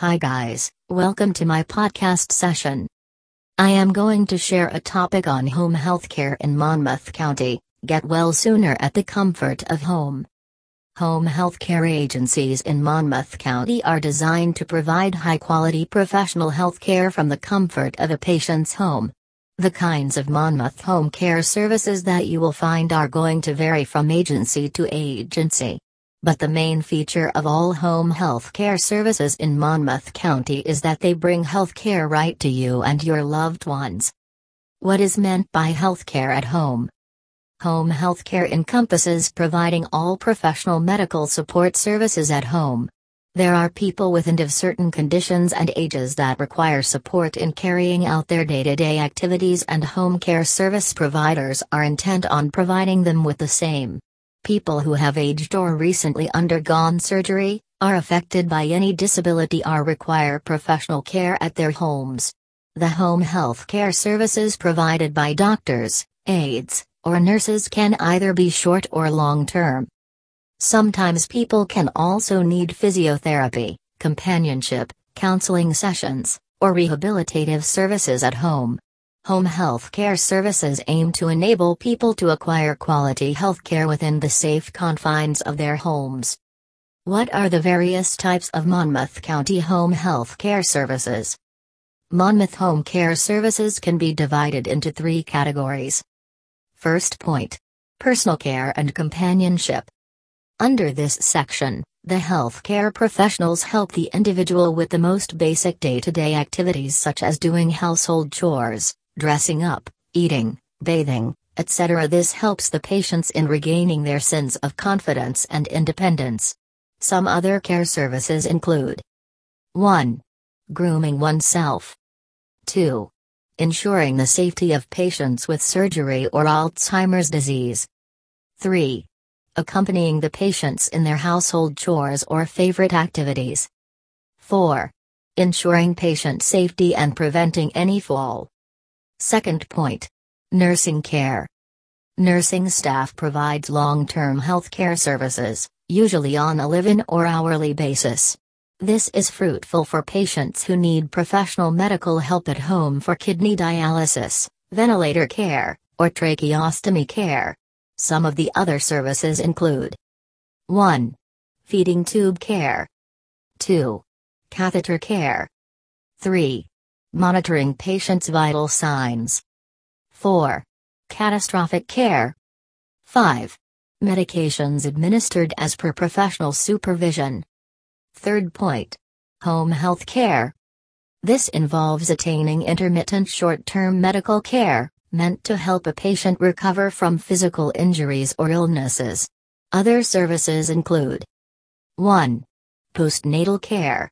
Hi guys, welcome to my podcast session. I am going to share a topic on home healthcare in Monmouth County. Get well sooner at the comfort of home. Home healthcare agencies in Monmouth County are designed to provide high quality professional healthcare from the comfort of a patient's home. The kinds of Monmouth home care services that you will find are going to vary from agency to agency. But the main feature of all home health care services in Monmouth County is that they bring health care right to you and your loved ones. What is meant by health care at home? Home health care encompasses providing all professional medical support services at home. There are people with and of certain conditions and ages that require support in carrying out their day to day activities, and home care service providers are intent on providing them with the same. People who have aged or recently undergone surgery, are affected by any disability or require professional care at their homes. The home health care services provided by doctors, aides, or nurses can either be short or long term. Sometimes people can also need physiotherapy, companionship, counseling sessions, or rehabilitative services at home. Home health care services aim to enable people to acquire quality health care within the safe confines of their homes. What are the various types of Monmouth County home health care services? Monmouth Home Care Services can be divided into three categories. First point Personal care and companionship. Under this section, the healthcare professionals help the individual with the most basic day to day activities such as doing household chores, dressing up, eating, bathing, etc. This helps the patients in regaining their sense of confidence and independence. Some other care services include 1. Grooming oneself. 2. Ensuring the safety of patients with surgery or Alzheimer's disease. 3. Accompanying the patients in their household chores or favorite activities. 4. Ensuring patient safety and preventing any fall. Second point Nursing care. Nursing staff provides long term health care services, usually on a live in or hourly basis. This is fruitful for patients who need professional medical help at home for kidney dialysis, ventilator care, or tracheostomy care. Some of the other services include 1. Feeding tube care, 2. Catheter care, 3. Monitoring patients' vital signs. 4. Catastrophic care. 5. Medications administered as per professional supervision. Third point Home health care. This involves attaining intermittent short term medical care, meant to help a patient recover from physical injuries or illnesses. Other services include 1. Postnatal care,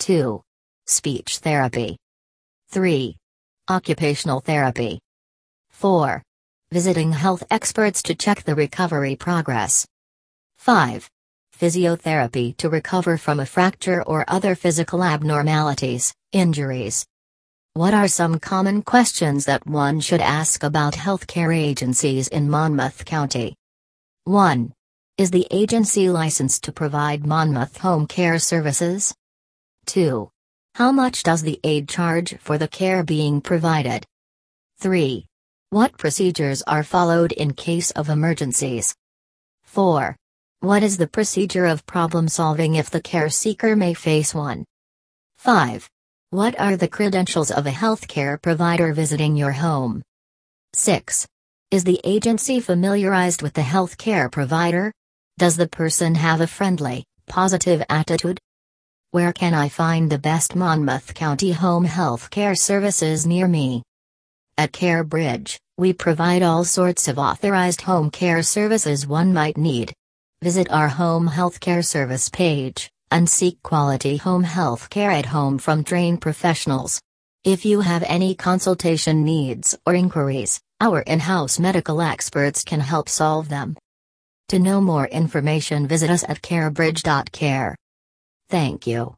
2. Speech therapy, 3. Occupational therapy. 4. Visiting health experts to check the recovery progress. 5. Physiotherapy to recover from a fracture or other physical abnormalities, injuries. What are some common questions that one should ask about healthcare agencies in Monmouth County? 1. Is the agency licensed to provide Monmouth home care services? 2. How much does the aide charge for the care being provided? 3. What procedures are followed in case of emergencies? 4. What is the procedure of problem solving if the care seeker may face one? 5. What are the credentials of a healthcare provider visiting your home? 6. Is the agency familiarized with the healthcare provider? Does the person have a friendly, positive attitude? Where can I find the best Monmouth County home health care services near me? At CareBridge, we provide all sorts of authorized home care services one might need. Visit our home health care service page and seek quality home health care at home from trained professionals. If you have any consultation needs or inquiries, our in house medical experts can help solve them. To know more information, visit us at carebridge.care. Thank you.